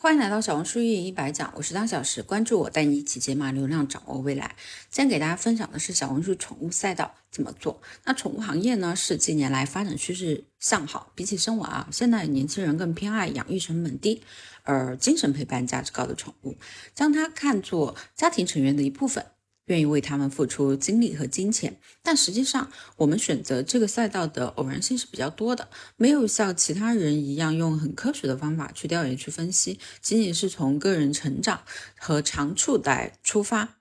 欢迎来到小红书运营一百讲，我是张小时，关注我，带你一起解码流量，掌握未来。今天给大家分享的是小红书宠物赛道怎么做。那宠物行业呢，是近年来发展趋势向好，比起生娃啊，现在年轻人更偏爱养育成本低而精神陪伴价值高的宠物，将它看作家庭成员的一部分。愿意为他们付出精力和金钱，但实际上，我们选择这个赛道的偶然性是比较多的，没有像其他人一样用很科学的方法去调研、去分析，仅仅是从个人成长和长处来出发。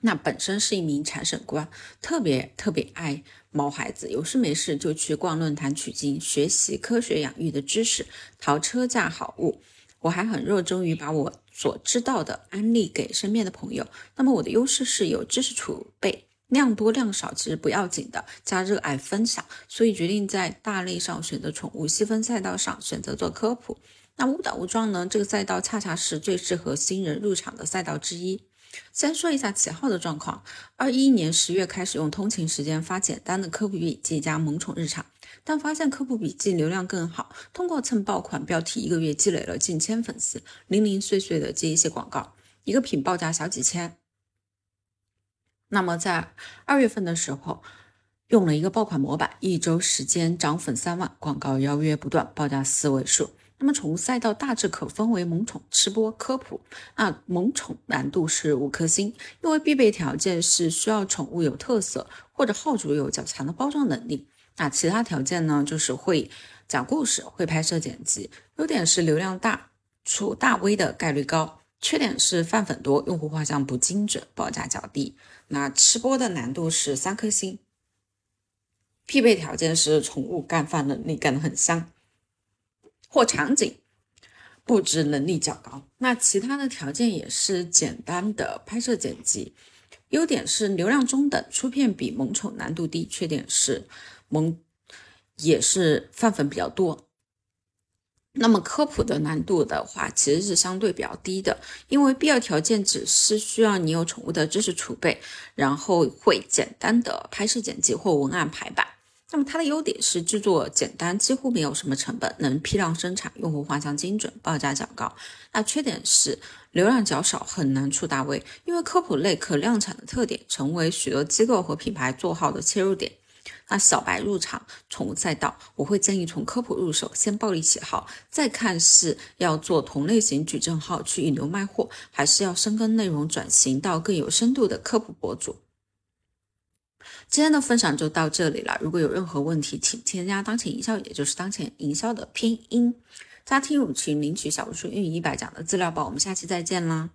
那本身是一名财审官，特别特别爱毛孩子，有事没事就去逛论坛取经，学习科学养育的知识，淘车架好物。我还很热衷于把我所知道的安利给身边的朋友。那么我的优势是有知识储备，量多量少其实不要紧的，加热爱分享，所以决定在大类上选择宠物，细分赛道上选择做科普。那误打误撞呢，这个赛道恰恰是最适合新人入场的赛道之一。先说一下起号的状况，二一年十月开始用通勤时间发简单的科普笔记加萌宠日常。但发现科普笔记流量更好，通过蹭爆款标题，一个月积累了近千粉丝，零零碎碎的接一些广告，一个品报价小几千。那么在二月份的时候，用了一个爆款模板，一周时间涨粉三万，广告邀约不断，报价四位数。那么宠物赛道大致可分为萌宠、吃播、科普。那萌宠难度是五颗星，因为必备条件是需要宠物有特色，或者号主有较强的包装能力。那其他条件呢？就是会讲故事，会拍摄剪辑。优点是流量大，出大 V 的概率高。缺点是泛粉多，用户画像不精准，报价较低。那吃播的难度是三颗星，必备条件是宠物干饭能力干得很香，或场景布置能力较高。那其他的条件也是简单的拍摄剪辑。优点是流量中等，出片比萌宠难度低。缺点是萌也是泛粉比较多。那么科普的难度的话，其实是相对比较低的，因为必要条件只是需要你有宠物的知识储备，然后会简单的拍摄剪辑或文案排版。那么它的优点是制作简单，几乎没有什么成本，能批量生产，用户画像精准，报价较高。那缺点是流量较少，很难出大 V，因为科普类可量产的特点，成为许多机构和品牌做号的切入点。那小白入场宠物赛道，我会建议从科普入手，先暴力起号，再看是要做同类型矩阵号去引流卖货，还是要深耕内容，转型到更有深度的科普博主。今天的分享就到这里了。如果有任何问题，请添加当前营销，也就是当前营销的拼音，加听友群领取小红书运营一百讲的资料包。我们下期再见啦！